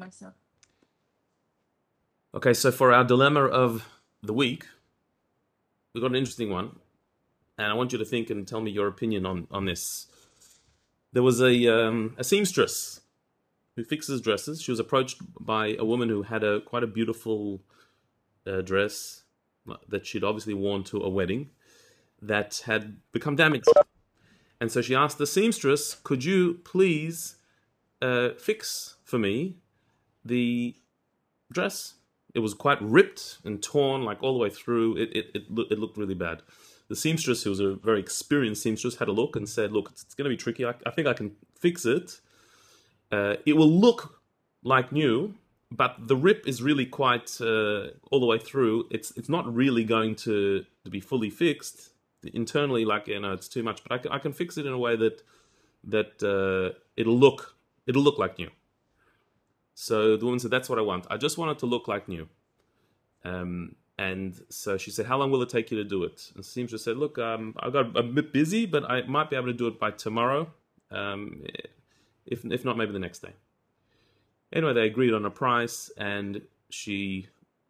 myself. Okay, so for our dilemma of the week, we've got an interesting one, and I want you to think and tell me your opinion on on this. There was a um, a seamstress who fixes dresses. She was approached by a woman who had a quite a beautiful uh, dress that she'd obviously worn to a wedding that had become damaged. And so she asked the seamstress, "Could you please uh, fix for me the dress?" It was quite ripped and torn, like all the way through. It it it, lo- it looked really bad. The seamstress, who was a very experienced seamstress, had a look and said, "Look, it's, it's going to be tricky. I, I think I can fix it. Uh, it will look like new, but the rip is really quite uh, all the way through. It's it's not really going to, to be fully fixed internally. Like you know, it's too much. But I can, I can fix it in a way that that uh, it'll look it'll look like new." So the woman said, "That's what I want. I just want it to look like new." Um, and so she said, "How long will it take you to do it?" And the seamstress said, "Look, um, I got a bit busy, but I might be able to do it by tomorrow. Um, if if not, maybe the next day." Anyway, they agreed on a price, and she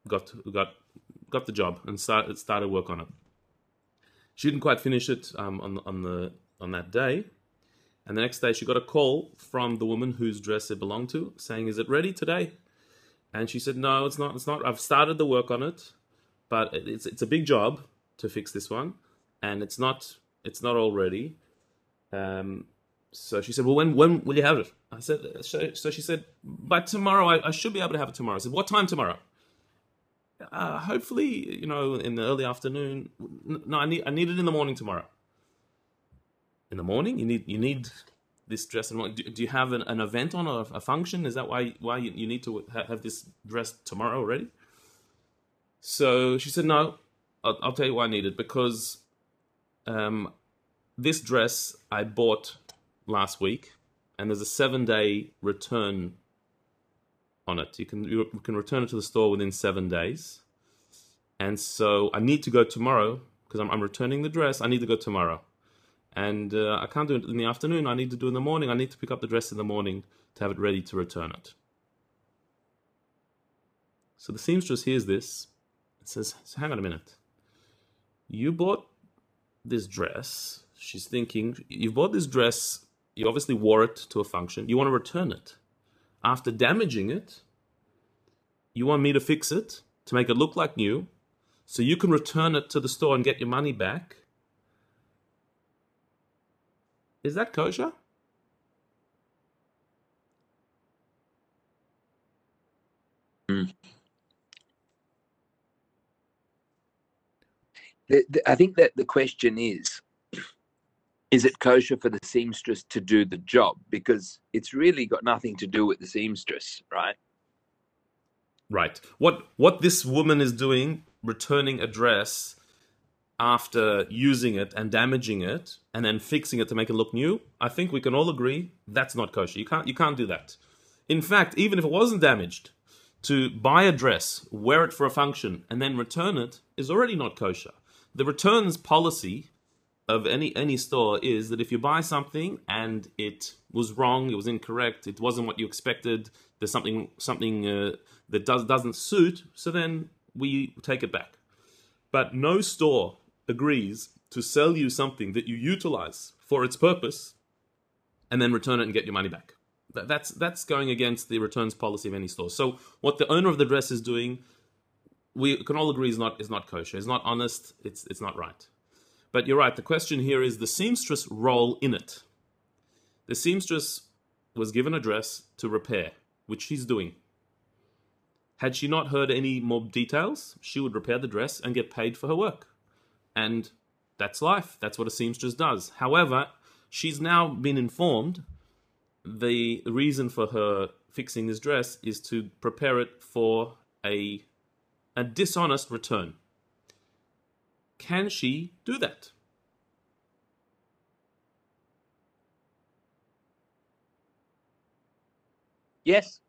got got got the job and started started work on it. She didn't quite finish it um, on on the on that day, and the next day she got a call from the woman whose dress it belonged to, saying, "Is it ready today?" And she said, "No, it's not. It's not. I've started the work on it, but it's it's a big job to fix this one, and it's not it's not all ready." Um, so she said, "Well, when when will you have it?" I said, "So, she said, by tomorrow. I, I should be able to have it tomorrow." I said, "What time tomorrow?" Uh, hopefully, you know, in the early afternoon. No, I need I need it in the morning tomorrow. In the morning, you need you need this dress. Do, do you have an, an event on or a function? Is that why why you, you need to ha- have this dress tomorrow already? So she said, "No, I'll, I'll tell you why I need it because um, this dress I bought last week, and there's a seven day return on it. You can you can return it to the store within seven days, and so I need to go tomorrow because I'm, I'm returning the dress. I need to go tomorrow, and uh, I can't do it in the afternoon. I need to do it in the morning. I need to pick up the dress in the morning to have it ready to return it. So the seamstress hears this and says, so "Hang on a minute. You bought this dress." She's thinking, "You bought this dress. You obviously wore it to a function. You want to return it." after damaging it, you want me to fix it to make it look like new so you can return it to the store and get your money back. Is that kosher? Hmm. The- the- I think that the question is is it kosher for the seamstress to do the job? Because it's really got nothing to do with the seamstress, right? Right. What what this woman is doing, returning a dress after using it and damaging it and then fixing it to make it look new, I think we can all agree that's not kosher. You can't you can't do that. In fact, even if it wasn't damaged, to buy a dress, wear it for a function, and then return it is already not kosher. The returns policy of any any store is that if you buy something and it was wrong, it was incorrect, it wasn't what you expected, there's something something uh, that does doesn't suit, so then we take it back. But no store agrees to sell you something that you utilize for its purpose and then return it and get your money back. That's that's going against the returns policy of any store. So what the owner of the dress is doing, we can all agree is not is not kosher. It's not honest. It's it's not right. But you're right. The question here is the seamstress role in it. The seamstress was given a dress to repair, which she's doing. Had she not heard any more details, she would repair the dress and get paid for her work. And that's life. That's what a seamstress does. However, she's now been informed the reason for her fixing this dress is to prepare it for a a dishonest return. Can she do that? Yes.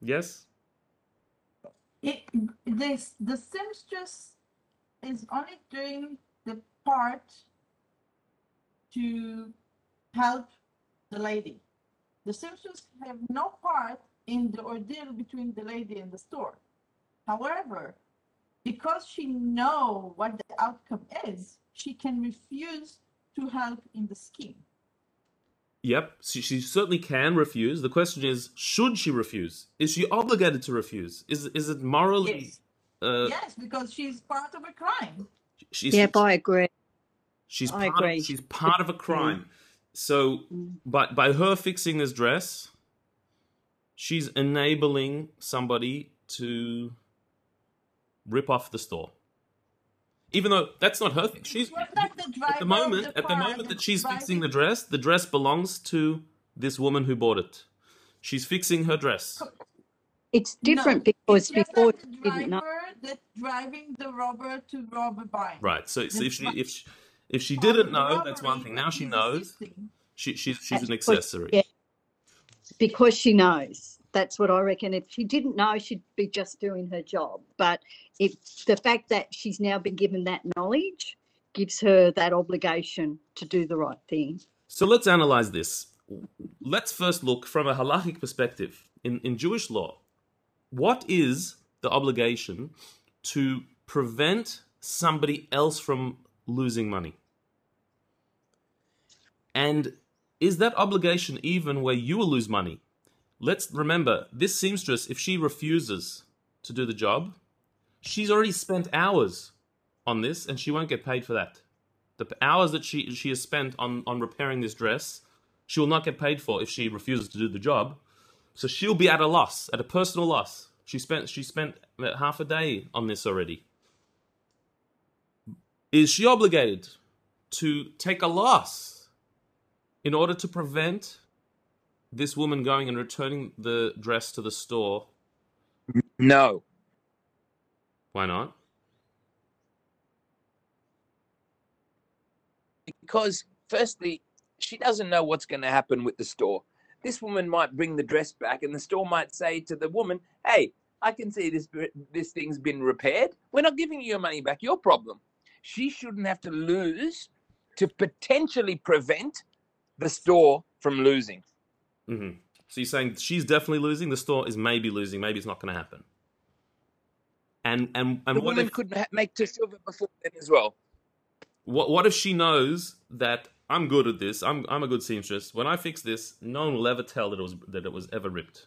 Yes? It, this the seamstress is only doing the part to help the lady. The seamstress have no part in the ordeal between the lady and the store. However, because she know what the outcome is, she can refuse to help in the scheme. Yep, she, she certainly can refuse. The question is, should she refuse? Is she obligated to refuse? Is is it morally? Yes. Uh, yes, because she's part of a crime. she's, Yep, I agree. she's I part agree. Of, she's part of a crime. So Mm. by by her fixing this dress, she's enabling somebody to rip off the store. Even though that's not her thing. She's Was the at the moment the at the moment that she's driving- fixing the dress, the dress belongs to this woman who bought it. She's fixing her dress. It's No, different because it's before like she didn't know. Driver driving the robber to rob a bank. Right. So, so if she if she, if she didn't know, that's one thing. Now she knows. assisting. She, she's she's an accessory. yeah. because she knows. That's what I reckon. If she didn't know, she'd be just doing her job. But if the fact that she's now been given that knowledge gives her that obligation to do the right thing. So let's analyze this. Let's first look from a halachic perspective. In, in Jewish law, what is the obligation to prevent somebody else from losing money? And is that obligation even where you will lose money? Let's remember this seamstress, if she refuses to do the job, she's already spent hours on this and she won't get paid for that. The hours that she she has spent on on repairing this dress, she will not get paid for if she refuses to do the job. So she'll be at a loss, at a personal loss. She spent she spent half a day on this already. Is she obligated to take a loss in order to prevent this woman going and returning the dress to the store? No. Why not? because firstly she doesn't know what's going to happen with the store this woman might bring the dress back and the store might say to the woman hey i can see this this thing's been repaired we're not giving you your money back your problem she shouldn't have to lose to potentially prevent the store from losing hmm So you're saying she's definitely losing. The store is maybe losing. Maybe it's not going to happen. And and and the what woman if could make to silver before then as well what what if she knows that I'm good at this? I'm I'm a good seamstress. When I fix this, no one will ever tell that it was that it was ever ripped.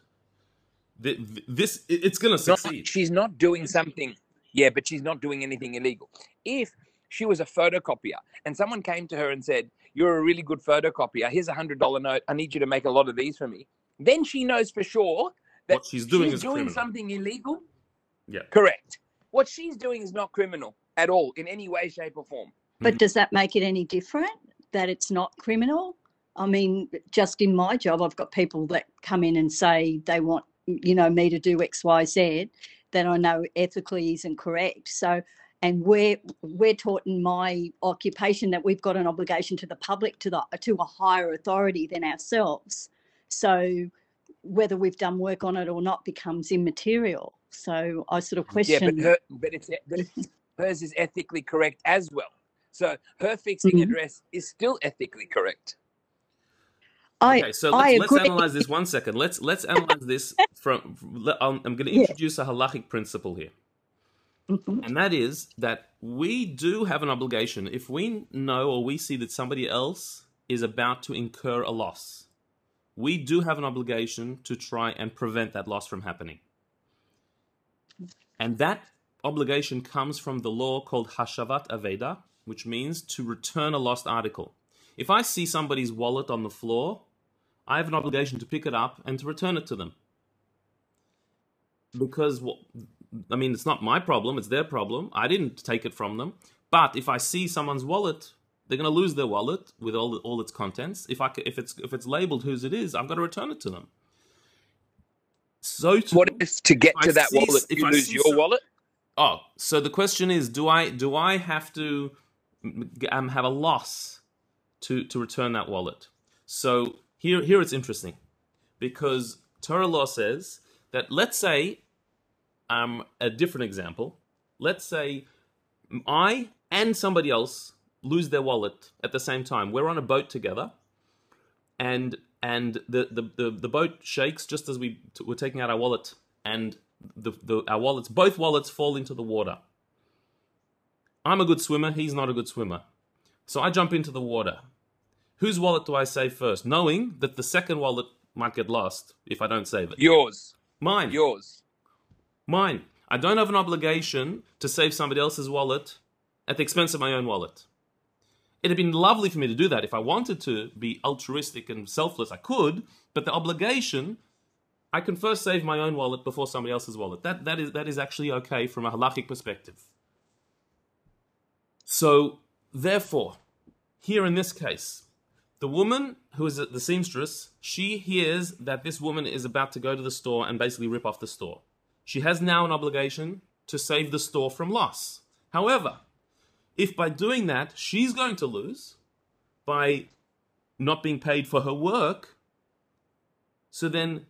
Th- th- This it- it's going to not, succeed. she's not doing something yeah but she's not doing anything illegal if she was a photocopier and someone came to her and said you're a really good photocopier here's a hundred dollar note i need you to make a lot of these for me then she knows for sure that What she's doing she's is doing criminal. something illegal Yeah. correct what she's doing is not criminal at all in any way shape or form But does that make it any different that it's not criminal? I mean, just in my job, I've got people that come in and say they want, you know, me to do X, Y, Z, that I know ethically isn't correct. So, and we're we're taught in my occupation that we've got an obligation to the public, to the to a higher authority than ourselves. So, whether we've done work on it or not becomes immaterial. So, I sort of yeah question. but her but it's but it's, hers is ethically correct as well so her fixing a Mhm. dress is still ethically correct I Okay, so let's, let's analyze this one second. Let's let's analyze this from. let- I'm, I'm going to Yeah. introduce a halachic principle here. Mhm. And that is that we do have an obligation if we know or we see that somebody else is about to incur a loss. We do have an obligation to try and prevent that loss from happening. And that obligation comes from the law called Hashavat Aveda, which means to return a lost article. If I see somebody's wallet on the floor, I have an obligation to pick it up and to return it to them. Because what I mean, it's not my problem; it's their problem. I didn't take it from them. But if I see someone's wallet, they're going to lose their wallet with all all its contents. If I if it's if it's labeled whose it is, I've got to return it to them. So too, what if to get I to that see- wallet if you I lose your some- wallet Oh, so the question is, do I do I have to um, have a loss to to return that wallet? So here here it's interesting because Torah law says that let's say um a different example. Let's say I and somebody else lose their wallet at the same time. We're on a boat together, and and the, the, the, the boat shakes just as we t- we're taking out our wallet, and the, the our wallets both wallets fall into the water. I'm a good swimmer. He's not a good swimmer, so I jump into the water. Whose wallet do I save first, knowing that the second wallet might get lost if I don't save it? Yours. Mine. Yours. Mine. I don't have an obligation to save somebody else's wallet at the expense of my own wallet. It'd have been lovely for me to do that. If I wanted to be altruistic and selfless, I could, but the obligation, I can first save my own wallet before somebody else's wallet. That, that, is, that is actually okay from a halachic perspective. So, therefore, here in this case, the woman who is the seamstress, she hears that this woman is about to go to the store and basically rip off the store. She has now an obligation to save the store from loss. However, if by doing that she's going to lose by not being paid for her work, so then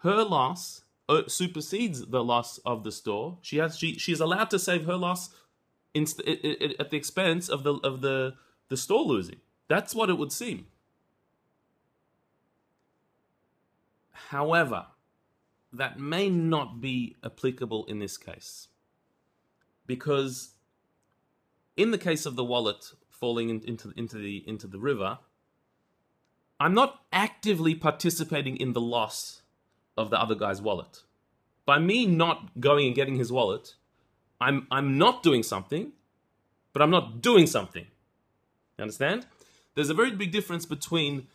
her loss uh, supersedes the loss of the store. She has she she is allowed to save her loss inst- at the expense of the of the the store losing. That's what it would seem. However, that may not be applicable in this case. Because in the case of the wallet falling in, into, into, the, into the river, I'm not actively participating in the loss of the other guy's wallet. By me not going and getting his wallet, I'm, I'm not doing something, but I'm not doing something. You understand? There's a very big difference between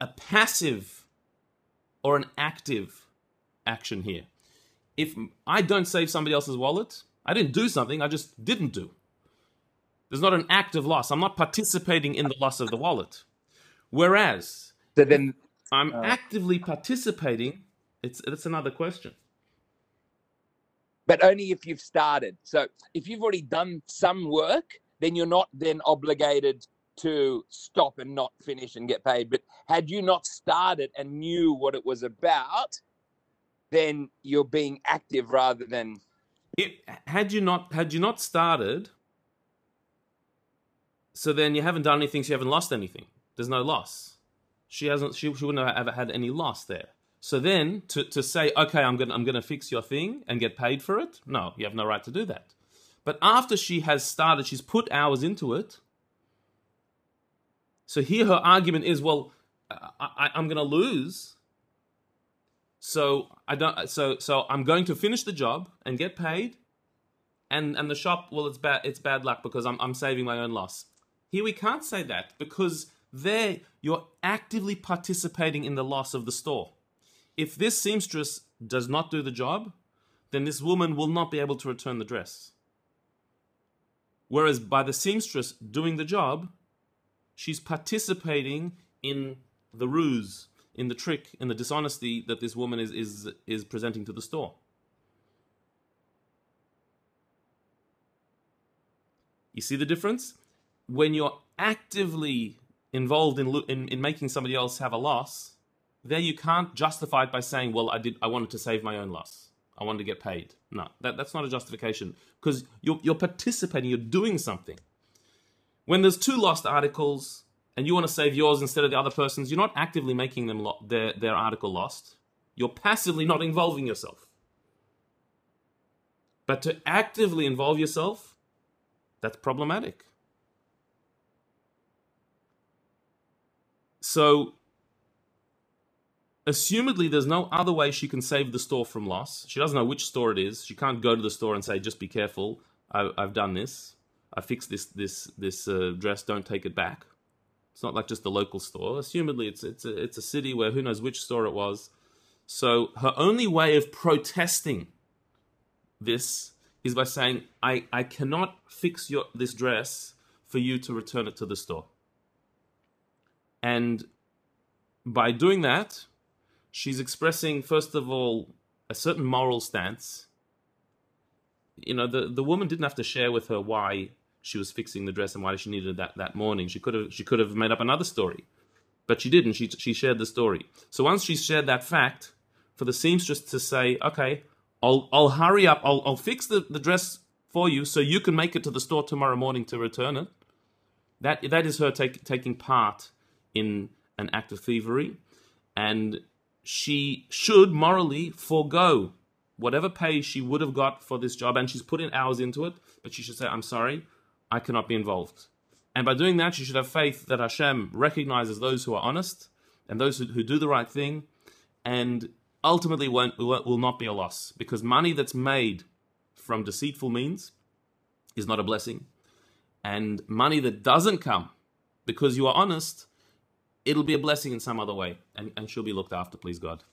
a passive or an active action here. If I don't save somebody else's wallet, I didn't do something, I just didn't do. There's not an active loss. I'm not participating in the loss of the wallet. Whereas, so then I'm uh, actively participating, it's, it's another question. But only if you've started. So if you've already done some work, then you're not then obligated to stop and not finish and get paid. But had you not started and knew what it was about, then you're being active rather than. It, had you not had you not started, so then you haven't done anything, so you haven't lost anything. There's no loss. She hasn't. She, she wouldn't have ever had any loss there. So then to, to say, okay, I'm gonna I'm gonna fix your thing and get paid for it. No, you have no right to do that. But after she has started, she's put hours into it so here her argument is, well, I, am to lose. So I don't. So so I'm going to finish the job and get paid, and and the shop. Well, it's bad. It's bad luck because I'm I'm saving my own loss. Here we can't say that because there you're actively participating in the loss of the store. If this seamstress does not do the job, then this woman will not be able to return the dress. Whereas by the seamstress doing the job, she's participating in the ruse, in the trick, in the dishonesty that this woman is is is presenting to the store. You see the difference? When you're actively involved in, in, in making somebody else have a loss, there you can't justify it by saying, "Well, I did. I wanted to save my own loss. I wanted to get paid." No, that, that's not a justification because you're you're participating. You're doing something. When there's two lost articles and you want to save yours instead of the other person's, you're not actively making them lo- their, their article lost. You're passively not involving yourself. But to actively involve yourself, that's problematic. So, assumedly, there's no other way she can save the store from loss. She doesn't know which store it is. She can't go to the store and say, just be careful, I, have done this. I fixed this this this uh, dress. Don't take it back. It's not like just the local store. Assumedly, it's it's a, it's a city where who knows which store it was. So her only way of protesting this is by saying, "I I cannot fix your this dress for you to return it to the store." And by doing that, she's expressing first of all a certain moral stance. You know, the the woman didn't have to share with her why she was fixing the dress and why she needed that that morning. She could have she could have made up another story, but she didn't. She she shared the story. So once she shared that fact, for the seamstress to say, "Okay, I'll I'll hurry up. I'll I'll fix the, the dress for you so you can make it to the store tomorrow morning to return it." That that is her take, taking part in an act of thievery, and she should morally forego whatever pay she would have got for this job, and she's put in hours into it, but she should say, I'm sorry, I cannot be involved. And by doing that, she should have faith that Hashem recognizes those who are honest and those who, who do the right thing, and ultimately won't, will will not be a loss because money that's made from deceitful means is not a blessing. And money that doesn't come because you are honest, it'll be a blessing in some other way, and, and she'll be looked after, please God.